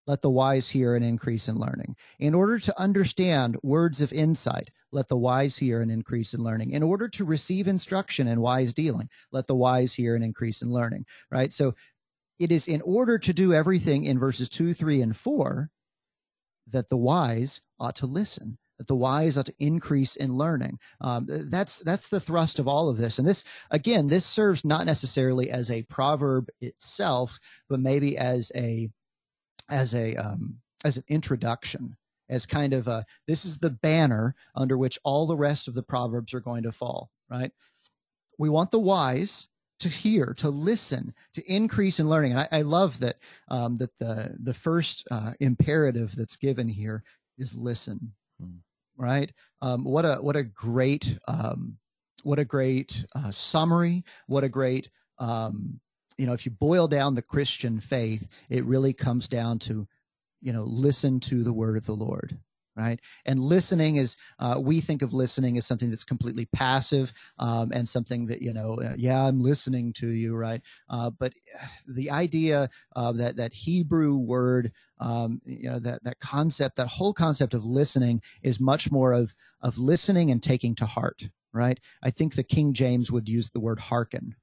Speaker 2: let the wise hear and increase in learning. In order to understand words of insight, let the wise hear and increase in learning. In order to receive instruction and wise dealing, let the wise hear and increase in learning, right? So it is in order to do everything in verses two, three, and four that the wise ought to listen that the wise ought to increase in learning. Um, that's that's the thrust of all of this. And this again, this serves not necessarily as a proverb itself, but maybe as a as a um, as an introduction, as kind of a this is the banner under which all the rest of the proverbs are going to fall. Right? We want the wise to hear, to listen, to increase in learning. And I, I love that um, that the the first uh, imperative that's given here is listen. Hmm. Right? Um, what a what a great um, what a great uh, summary. What a great um, you know. If you boil down the Christian faith, it really comes down to you know listen to the word of the Lord right? And listening is, uh, we think of listening as something that's completely passive um, and something that, you know, uh, yeah, I'm listening to you, right? Uh, but the idea of that, that Hebrew word, um, you know, that, that concept, that whole concept of listening is much more of, of listening and taking to heart, right? I think the King James would use the word hearken,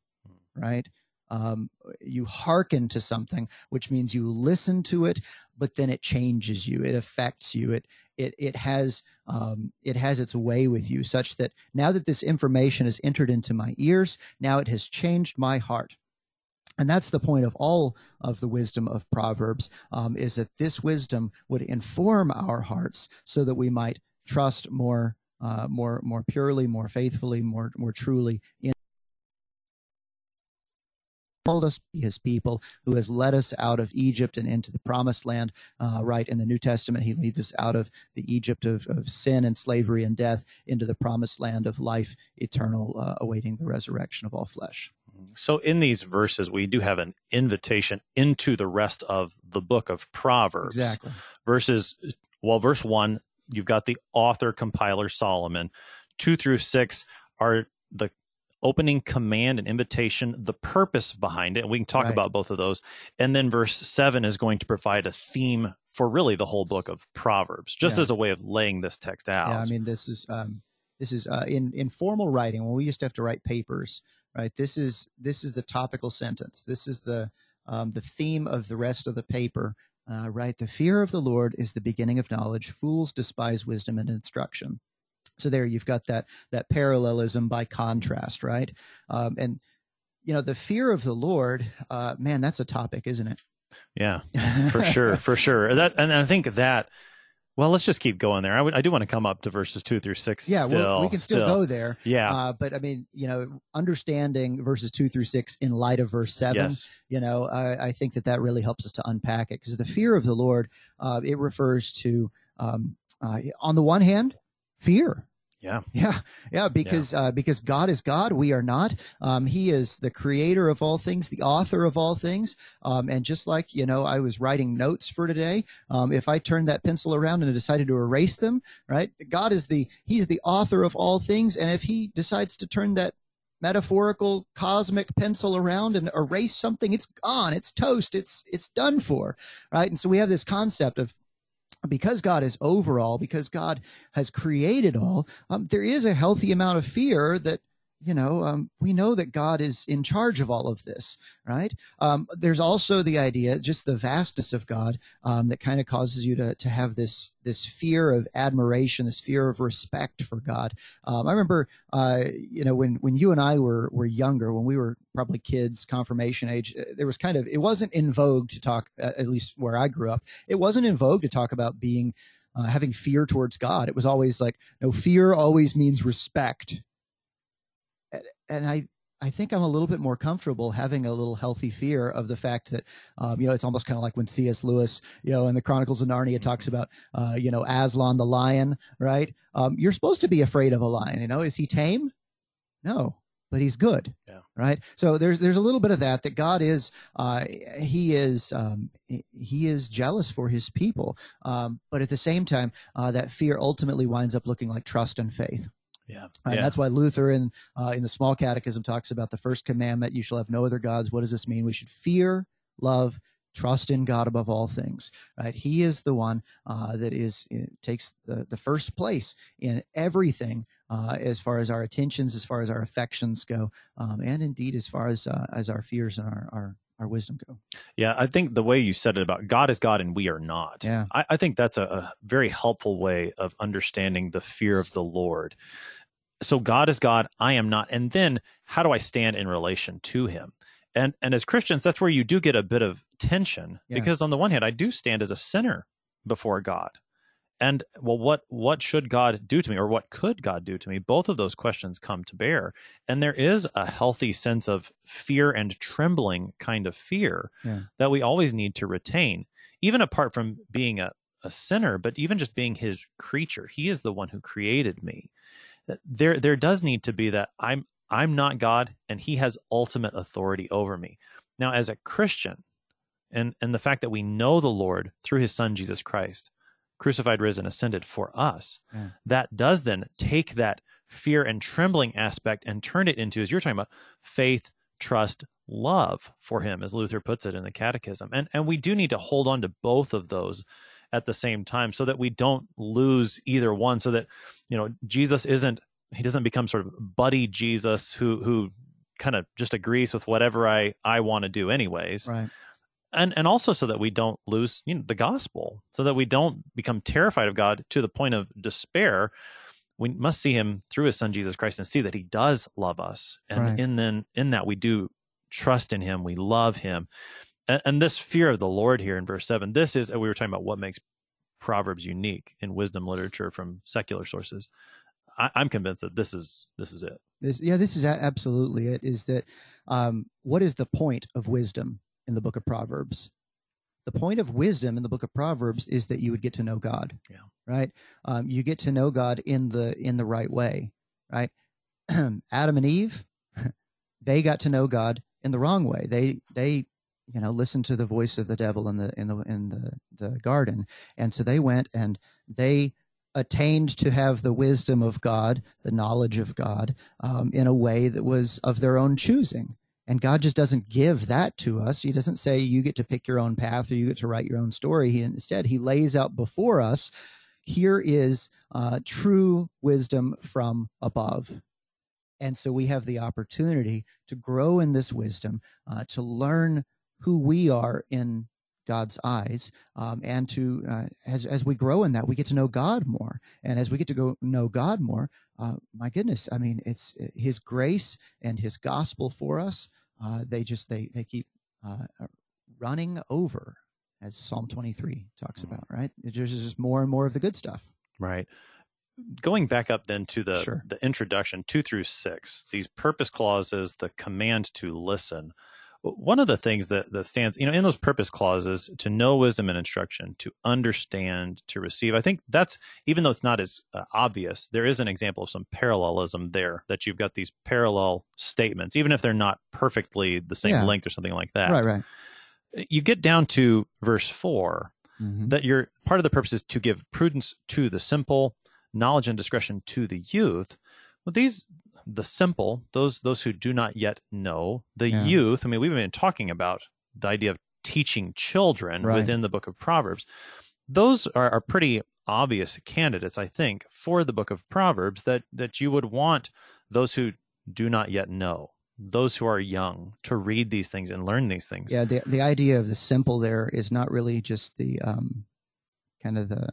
Speaker 2: right? Um, you hearken to something, which means you listen to it, but then it changes you. It affects you. It it it has um, it has its way with you, such that now that this information has entered into my ears, now it has changed my heart. And that's the point of all of the wisdom of Proverbs, um, is that this wisdom would inform our hearts so that we might trust more, uh, more, more purely, more faithfully, more, more truly in called us his people, who has led us out of Egypt and into the promised land. Uh, right in the New Testament, he leads us out of the Egypt of, of sin and slavery and death into the promised land of life eternal, uh, awaiting the resurrection of all flesh.
Speaker 1: So, in these verses, we do have an invitation into the rest of the book of Proverbs.
Speaker 2: Exactly.
Speaker 1: Verses, well, verse one, you've got the author, compiler Solomon. Two through six are the opening command and invitation, the purpose behind it. And we can talk
Speaker 2: Right.
Speaker 1: about both of those. And then verse seven is going to provide a theme for really the whole book of Proverbs, just
Speaker 2: Yeah.
Speaker 1: as a way of laying this text out.
Speaker 2: Yeah, I mean, this is um, this is uh, in in formal writing when we used to have to write papers, right? This is this is the topical sentence. This is the um, the theme of the rest of the paper, uh, right? The fear of the Lord is the beginning of knowledge. Fools despise wisdom and instruction. So there, you've got that that parallelism by contrast, right? Um, and you know, the fear of the Lord, uh, man, that's a topic, isn't it?
Speaker 1: Yeah, for sure, for sure. That and I think that. Well, let's just keep going there. I would, I do want to come up to verses two through six.
Speaker 2: yeah,
Speaker 1: still,
Speaker 2: well, we can still, go there.
Speaker 1: Yeah.
Speaker 2: Uh, but I mean, you know, understanding verses two through six in light of verse seven,
Speaker 1: yes.
Speaker 2: you know, I, I think that that really helps us to unpack it because the fear of the Lord, uh, it refers to, um, uh, on the one hand, fear.
Speaker 1: Yeah.
Speaker 2: Yeah, yeah, because Uh, because God is God, we are not. Um, he is the creator of all things, the author of all things. Um, and just like you know, I was writing notes for today. Um, if I turned that pencil around and I decided to erase them, right? God is the He's the author of all things, and if He decides to turn that metaphorical cosmic pencil around and erase something, it's gone, it's toast, it's it's done for, right? And so we have this concept of because God is over all, because God has created all, um, there is a healthy amount of fear that, you know, um, we know that God is in charge of all of this, right? Um, there's also the idea, just the vastness of God, um, that kind of causes you to, to have this, this fear of admiration, this fear of respect for God. Um, I remember, uh, you know, when, when you and I were, were younger, when we were probably kids, confirmation age, uh, there was kind of, it wasn't in vogue to talk, uh, at least where I grew up, it wasn't in vogue to talk about being, uh, having fear towards God. It was always like, no, fear always means respect. And- I, I think I'm a little bit more comfortable having a little healthy fear of the fact that, um, you know, it's almost kind of like when C.S. Lewis, you know, in the Chronicles of Narnia talks about, uh, you know, Aslan the lion, right? Um, you're supposed to be afraid of a lion. You know, is he tame? No, but he's good.
Speaker 1: Yeah.
Speaker 2: Right. So there's there's a little bit of that that God is uh, he is um, he is jealous for his people, um, but at the same time uh, that fear ultimately winds up looking like trust and faith.
Speaker 1: Yeah.
Speaker 2: And
Speaker 1: yeah.
Speaker 2: that's why Luther in uh, in the Small Catechism talks about the first commandment: "You shall have no other gods." What does this mean? We should fear, love, trust in God above all things. Right? He is the one uh, that is uh, takes the the first place in everything uh, as far as our attentions, as far as our affections go, um, and indeed as far as uh, as our fears and our, our our wisdom go.
Speaker 1: Yeah, I think the way you said it about God is God and we are not.
Speaker 2: Yeah.
Speaker 1: I, I think that's a, a very helpful way of understanding the fear of the Lord. So God is God, I am not. And then how do I stand in relation to him? And and as Christians, that's where you do get a bit of tension
Speaker 2: Yeah.
Speaker 1: because on the one hand, I do stand as a sinner before God. And well, what what should God do to me, or what could God do to me? Both of those questions come to bear, and there is a healthy sense of fear and trembling, kind of fear
Speaker 2: Yeah.
Speaker 1: that we always need to retain, even apart from being a, a sinner, but even just being His creature. He is the one who created me. There there does need to be that I'm I'm not God, and He has ultimate authority over me. Now, as a Christian, and and the fact that we know the Lord through His Son Jesus Christ crucified, risen, ascended for us.
Speaker 2: Yeah.
Speaker 1: That does then take that fear and trembling aspect and turn it into, as you're talking about, faith, trust, love for him, as Luther puts it in the Catechism. And and we do need to hold on to both of those at the same time so that we don't lose either one so that you know jesus isn't he doesn't become sort of buddy jesus who who kind of just agrees with whatever i i want to do anyways
Speaker 2: Right.
Speaker 1: and and also so that we don't lose you know the gospel so that we don't become terrified of god to the point of despair we must see him through his son jesus christ and see that he does love us and
Speaker 2: Right.
Speaker 1: in then in that we do trust in him we love him and, and this fear of the lord here in verse 7 this is we were talking about what makes proverbs unique in wisdom literature from secular sources I, i'm convinced that this is this is it
Speaker 2: This, yeah, this is absolutely it. Is that um, what is the point of wisdom in the book of Proverbs? The point of wisdom in the book of Proverbs is that you would get to know God.
Speaker 1: Yeah.
Speaker 2: Right. Um, you get to know God in the in the right way. Right. Adam and Eve, they got to know God in the wrong way. They they you know listen to the voice of the devil in the in the in the the garden, and so they went and they attained to have the wisdom of God, the knowledge of God, um, in a way that was of their own choosing. And God just doesn't give that to us. He doesn't say you get to pick your own path or you get to write your own story. He instead he lays out before us, here is uh, true wisdom from above. And so we have the opportunity to grow in this wisdom, uh, to learn who we are in God's eyes, um, and to uh, as as we grow in that, we get to know God more. And as we get to go know God more, uh, my goodness, I mean, it's His grace and His gospel for us. Uh, they just they they keep uh, running over, as Psalm twenty three talks about. Right? There's just more and more of the good stuff.
Speaker 1: right going back up then to the
Speaker 2: Sure.
Speaker 1: the introduction 2 through 6 these purpose clauses the command to listen one of the things that that stands you know in those purpose clauses to know wisdom and instruction to understand to receive i think that's even though it's not as uh, obvious there is an example of some parallelism there that you've got these parallel statements even if they're not perfectly the same
Speaker 2: Yeah.
Speaker 1: length or something like that
Speaker 2: Right, right.
Speaker 1: you get down to verse 4
Speaker 2: Mhm.
Speaker 1: that your part of the purpose is to give prudence to the simple, knowledge and discretion to the youth. Well, these the simple, those those who do not yet know, the
Speaker 2: Yeah.
Speaker 1: youth. I mean, we've been talking about the idea of teaching children
Speaker 2: Right.
Speaker 1: within the book of Proverbs. Those are, are pretty obvious candidates, I think, for the book of Proverbs that that you would want those who do not yet know, those who are young, to read these things and learn these things.
Speaker 2: Yeah, the the idea of the simple there is not really just the um, kind of the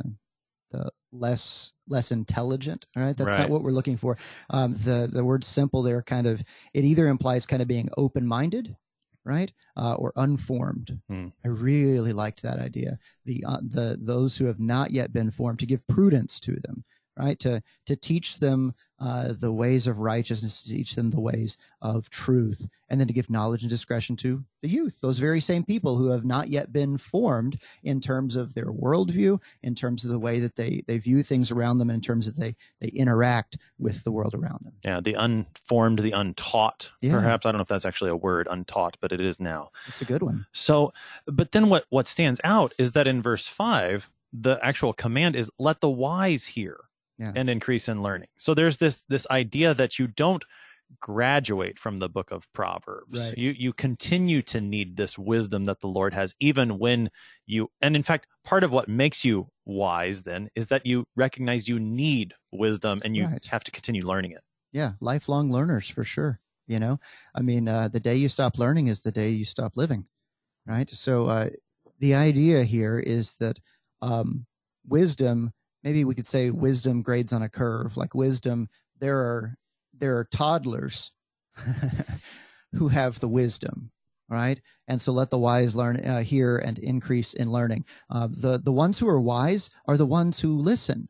Speaker 2: the less less intelligent. right that's
Speaker 1: Right.
Speaker 2: not what we're looking for. Um, the the word simple there kind of it either implies kind of being open minded, right, uh, or unformed.
Speaker 1: Hmm.
Speaker 2: I really liked that idea. The uh, the those who have not yet been formed to give prudence to them, right, to to teach them uh, the ways of righteousness, to teach them the ways of truth, and then to give knowledge and discretion to the youth, those very same people who have not yet been formed in terms of their worldview, in terms of the way that they, they view things around them, in terms of they, they interact with the world around them.
Speaker 1: Yeah, the unformed, the untaught.
Speaker 2: Yeah.
Speaker 1: Perhaps I don't know if that's actually a word, untaught, but it is now.
Speaker 2: It's a good one.
Speaker 1: So, but then what what stands out is that in verse five, the actual command is let the wise hear
Speaker 2: Yeah.
Speaker 1: and increase in learning. So there's this this idea that you don't graduate from the book of Proverbs.
Speaker 2: Right.
Speaker 1: You you continue to need this wisdom that the Lord has, even when you and in fact, part of what makes you wise then is that you recognize you need wisdom and you
Speaker 2: Right.
Speaker 1: have to continue learning it.
Speaker 2: Yeah, lifelong learners for sure. You know, I mean, uh, the day you stop learning is the day you stop living, right? So uh, the idea here is that um, wisdom, maybe we could say wisdom grades on a curve. Like wisdom, there are there are toddlers who have the wisdom, right? And so let the wise learn uh, here and increase in learning. Uh, the the ones who are wise are the ones who listen.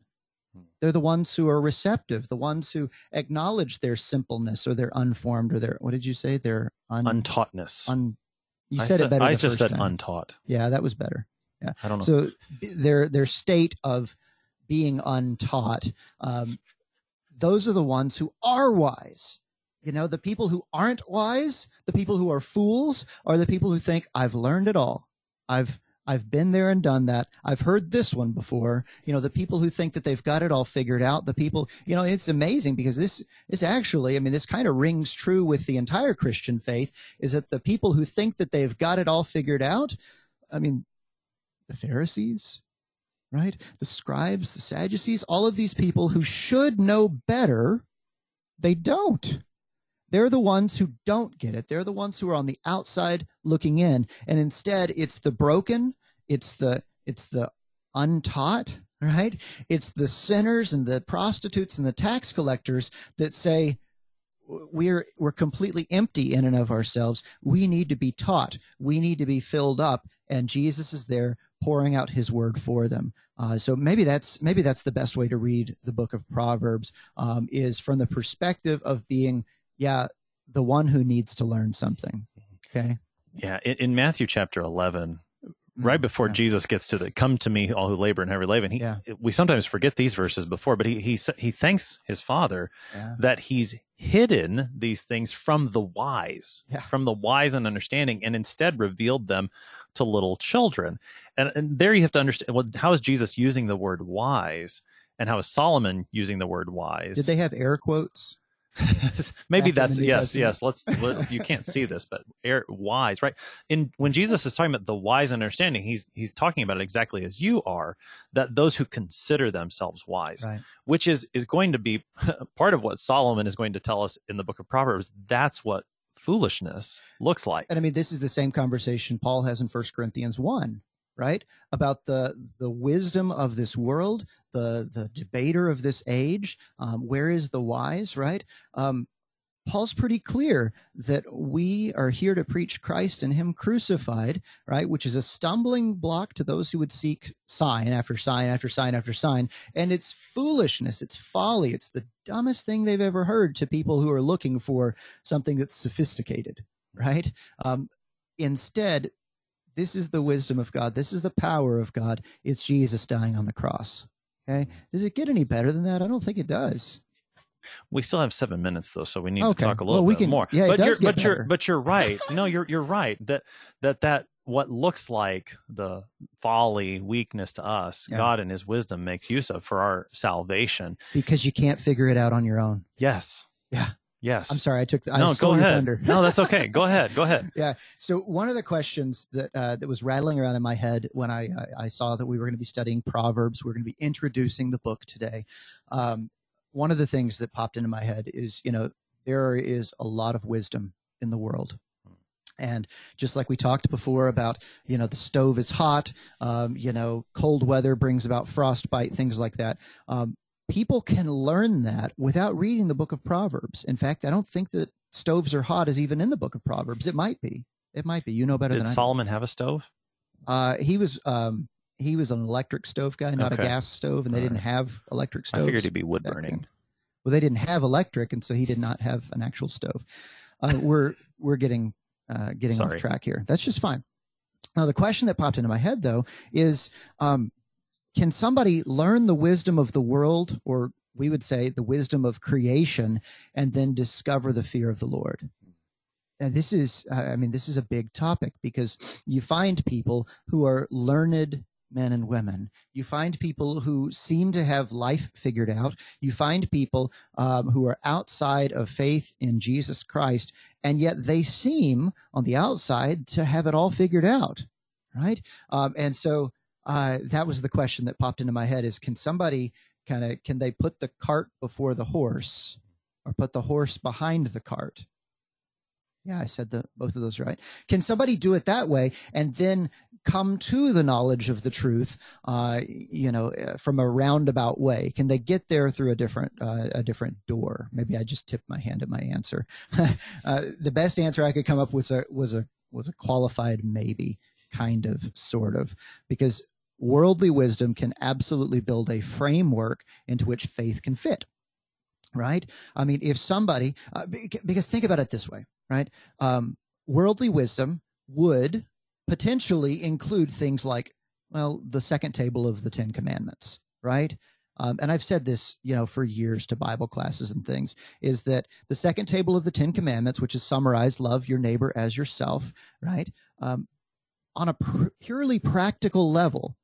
Speaker 2: They're the ones who are receptive, the ones who acknowledge their simpleness or their unformed or their what did you say? Their un,
Speaker 1: Untaughtness.
Speaker 2: un you
Speaker 1: I
Speaker 2: said it better.
Speaker 1: I
Speaker 2: the
Speaker 1: just
Speaker 2: first
Speaker 1: said
Speaker 2: time.
Speaker 1: untaught.
Speaker 2: Yeah, that was better. Yeah.
Speaker 1: I don't know.
Speaker 2: So their their state of being untaught, um, those are the ones who are wise. You know, the people who aren't wise, the people who are fools, are the people who think I've learned it all. I've I've been there and done that. I've heard this one before. You know, the people who think that they've got it all figured out, the people, you know, it's amazing because this is actually, I mean, this kind of rings true with the entire Christian faith is that the people who think that they've got it all figured out, I mean, the Pharisees, right? The scribes, the Sadducees, all of these people who should know better, they don't. They're the ones who don't get it. They're the ones who are on the outside looking in. And instead, it's the broken, it's the it's the untaught, right? It's the sinners and the prostitutes and the tax collectors that say we're we're completely empty in and of ourselves. We need to be taught. We need to be filled up, and Jesus is there pouring out His word for them. Uh, so maybe that's maybe that's the best way to read the book of Proverbs um, is from the perspective of being yeah, the one who needs to learn something. Okay.
Speaker 1: Yeah. In, in Matthew chapter 11, right
Speaker 2: Mm,
Speaker 1: before
Speaker 2: yeah.
Speaker 1: Jesus gets to the come to me all who labor and heavy laden he
Speaker 2: Yeah.
Speaker 1: we sometimes forget these verses before but he he he thanks his father
Speaker 2: Yeah.
Speaker 1: that he's hidden these things from the wise from the wise and understanding and instead revealed them to little children and, and there you have to understand well how is Jesus using the word wise and how is Solomon using the word wise
Speaker 2: Did they have air quotes?
Speaker 1: maybe that's yes
Speaker 2: Testament?
Speaker 1: yes let's let, you can't see this but air, wise right in when jesus is talking about the wise understanding he's he's talking about it exactly as you are that those who consider themselves wise
Speaker 2: Right.
Speaker 1: which is is going to be part of what solomon is going to tell us in the book of proverbs that's what foolishness looks like
Speaker 2: And I mean, this is the same conversation Paul has in First Corinthians 1, right? About the, the wisdom of this world, the, the debater of this age. Um, where is the wise, right? Um, Paul's pretty clear that we are here to preach Christ and Him crucified, right? Which is a stumbling block to those who would seek sign after sign after sign after sign. And it's foolishness, it's folly, it's the dumbest thing they've ever heard to people who are looking for something that's sophisticated, right? Um, instead, this is the wisdom of God. This is the power of God. It's Jesus dying on the cross. Okay. Does it get any better than that? I don't think it does.
Speaker 1: We still have seven minutes though so we need
Speaker 2: Okay.
Speaker 1: to talk a
Speaker 2: Well,
Speaker 1: little
Speaker 2: we
Speaker 1: bit
Speaker 2: can-
Speaker 1: more
Speaker 2: yeah,
Speaker 1: but you're but you're but you're right no you're you're right that that that what looks like the folly weakness to us
Speaker 2: Yeah.
Speaker 1: god in his wisdom makes use of for our salvation
Speaker 2: Because you can't figure it out on your own.
Speaker 1: yes
Speaker 2: Yeah.
Speaker 1: yes
Speaker 2: I'm sorry, I took the, I
Speaker 1: no
Speaker 2: stole
Speaker 1: go ahead no that's okay go ahead go ahead
Speaker 2: Yeah. So one of the questions that uh, that was rattling around in my head when I I, I saw that we were going to be studying Proverbs, we are going to be introducing the book today. Um, one of the things that popped into my head is, you know, there is a lot of wisdom in the world. And just like we talked before about, you know, the stove is hot, um, you know, cold weather brings about frostbite, things like that. Um, people can learn that without reading the book of Proverbs. In fact, I don't think that stoves are hot is even in the book of Proverbs. It might be. It might be. You know better
Speaker 1: did
Speaker 2: than
Speaker 1: solomon have a stove
Speaker 2: Uh, he was um, he was an electric stove guy, not
Speaker 1: Okay.
Speaker 2: a gas stove, and they
Speaker 1: All
Speaker 2: didn't
Speaker 1: right.
Speaker 2: have electric
Speaker 1: i
Speaker 2: stoves.
Speaker 1: figured he'd be wood burning
Speaker 2: then. Well, they didn't have electric, and so he did not have an actual stove. Uh, we're we're getting uh, getting
Speaker 1: Sorry.
Speaker 2: off track here. That's just fine. Now, the question that popped into my head though is, um, can somebody learn the wisdom of the world, or we would say the wisdom of creation, and then discover the fear of the Lord? And this is, uh, I mean, this is a big topic because you find people who are learned men and women. You find people who seem to have life figured out. You find people um, who are outside of faith in Jesus Christ, and yet they seem on the outside to have it all figured out, right? Um, and so uh, that was the question that popped into my head: is can somebody kind of can they put the cart before the horse, or put the horse behind the cart? Yeah, I said the both of those right. Can somebody do it that way and then come to the knowledge of the truth, uh, you know, uh, from a roundabout way? Can they get there through a different uh, a different door? Maybe I just tipped my hand at my answer. uh, the best answer I could come up with was a was a was a qualified maybe, kind of, sort of, because worldly wisdom can absolutely build a framework into which faith can fit. Right? I mean, if somebody, uh, because think about it this way, right? Um, worldly wisdom would potentially include things like, well, the second table of the Ten Commandments, right? Um, and I've said this, you know, for years to Bible classes and things, is that the second table of the Ten Commandments, which is summarized, love your neighbor as yourself, right? Um, on a pr- purely practical level,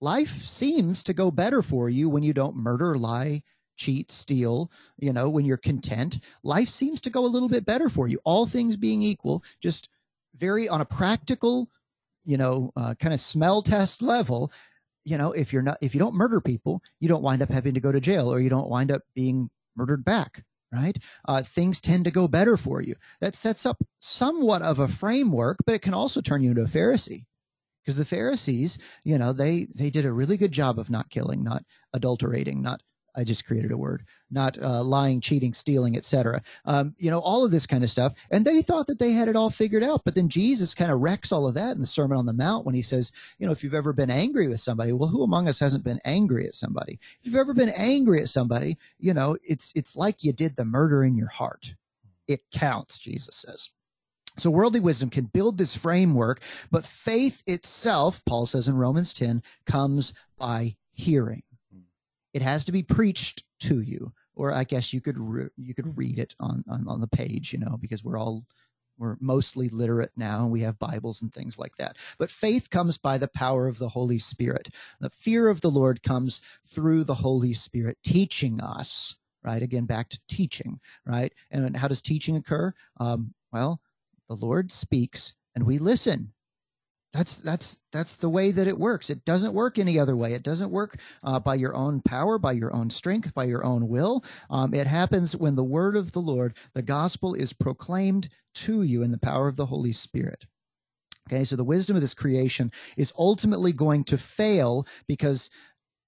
Speaker 2: life seems to go better for you when you don't murder, lie, cheat, steal, you know, when you're content. Life seems to go a little bit better for you. All things being equal, just very on a practical, you know, uh, kind of smell test level, you know, if you're not, if you don't murder people, you don't wind up having to go to jail or you don't wind up being murdered back right? Uh, things tend to go better for you. That sets up somewhat of a framework, but it can also turn you into a Pharisee because the Pharisees, you know, they they did a really good job of not killing, not adulterating, not I just created a word, not uh, lying, cheating, stealing, etc. Um, you know, all of this kind of stuff. And they thought that they had it all figured out. But then Jesus kind of wrecks all of that in the Sermon on the Mount when he says, you know, if you've ever been angry with somebody, well, who among us hasn't been angry at somebody? If you've ever been angry at somebody, you know, it's it's like you did the murder in your heart. It counts, Jesus says. So worldly wisdom can build this framework, but faith itself, Paul says in Romans 10, comes by hearing. It has to be preached to you, or I guess you could re- you could read it on, on on the page, you know, because we're all we're mostly literate now and we have Bibles and things like that. But faith comes by the power of the Holy Spirit. The fear of the Lord comes through the Holy Spirit teaching us, right? Again, back to teaching, right? And how does teaching occur? Um, well, the Lord speaks and we listen that's that's that's the way that it works. It doesn't work any other way. It doesn't work uh, by your own power by your own strength by your own will. Um, it happens when the word of the lord the gospel is proclaimed to you in the power of the holy spirit. Okay so the wisdom of this creation is ultimately going to fail because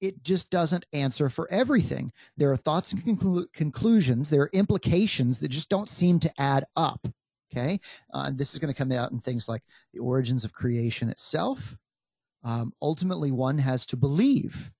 Speaker 2: it just doesn't answer for everything. There are thoughts and conclu- conclusions, there are implications that just don't seem to add up. Okay. Uh, this is going to come out in things like the origins of creation itself. Um, ultimately, one has to believe.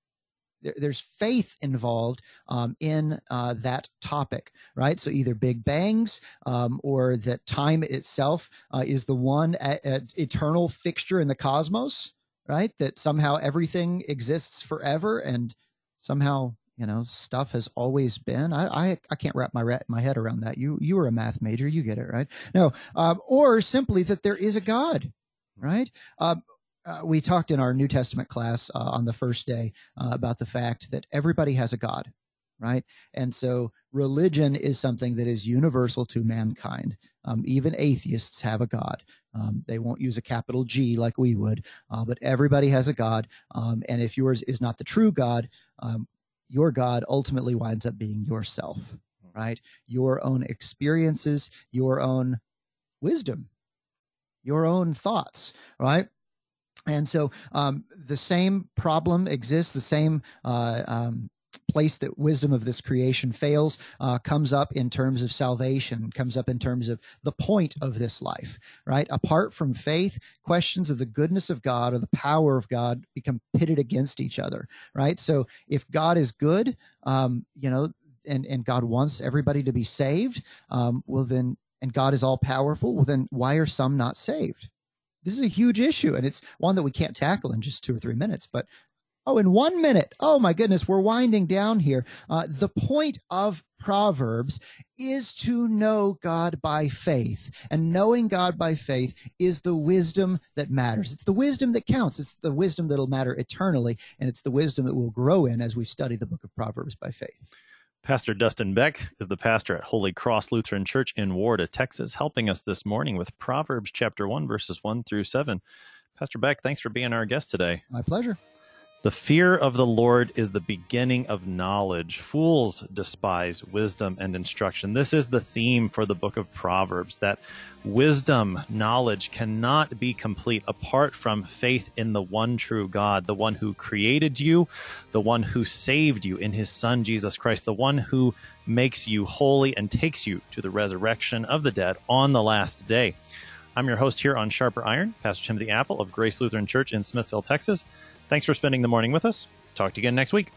Speaker 2: There, there's faith involved um, in uh, that topic, right? So either big bangs um, or that time itself uh, is the one eternal fixture in the cosmos, right? That somehow everything exists forever and somehow you know stuff has always been i i, I can't wrap my my head around that. You you were a math major you get it right? No um, or simply that there is a god right? Um, uh, we talked in our new testament class uh, on the first day uh, about the fact that everybody has a god right? And so religion is something that is universal to mankind. Um, even atheists have a god. Um, they won't use a capital G like we would, uh, but everybody has a God. Um, and if yours is not the true God, um, your God ultimately winds up being yourself, right? Your own experiences, your own wisdom, your own thoughts, right? And so um, the same problem exists, the same uh, um, place that wisdom of this creation fails uh, comes up in terms of salvation, comes up in terms of the point of this life, right? Apart from faith, questions of the goodness of God or the power of God become pitted against each other, right? So if God is good, um, you know, and, and God wants everybody to be saved, um, well, then, and God is all powerful, well, then why are some not saved? This is a huge issue, and it's one that we can't tackle in just two or three minutes. But Oh, in one minute. Oh my goodness, we're winding down here. Uh, the point of Proverbs is to know God by faith. And knowing God by faith is the wisdom that matters. It's the wisdom that counts. It's the wisdom that'll matter eternally. And it's the wisdom that we'll grow in as we study the book of Proverbs by faith.
Speaker 1: Pastor Dustin Beck is the pastor at Holy Cross Lutheran Church in Warda, Texas, helping us this morning with Proverbs chapter 1, verses 1 through 7. Pastor Beck, thanks for being our guest today.
Speaker 2: My pleasure.
Speaker 1: The fear of the Lord is the beginning of knowledge. Fools despise wisdom and instruction. This is the theme for the book of Proverbs that wisdom, knowledge cannot be complete apart from faith in the one true God, the one who created you, the one who saved you in his Son, Jesus Christ, the one who makes you holy and takes you to the resurrection of the dead on the last day. I'm your host here on Sharper Iron, Pastor Timothy Appel of Grace Lutheran Church in Smithville, Texas. Thanks for spending the morning with us. Talk to you again next week.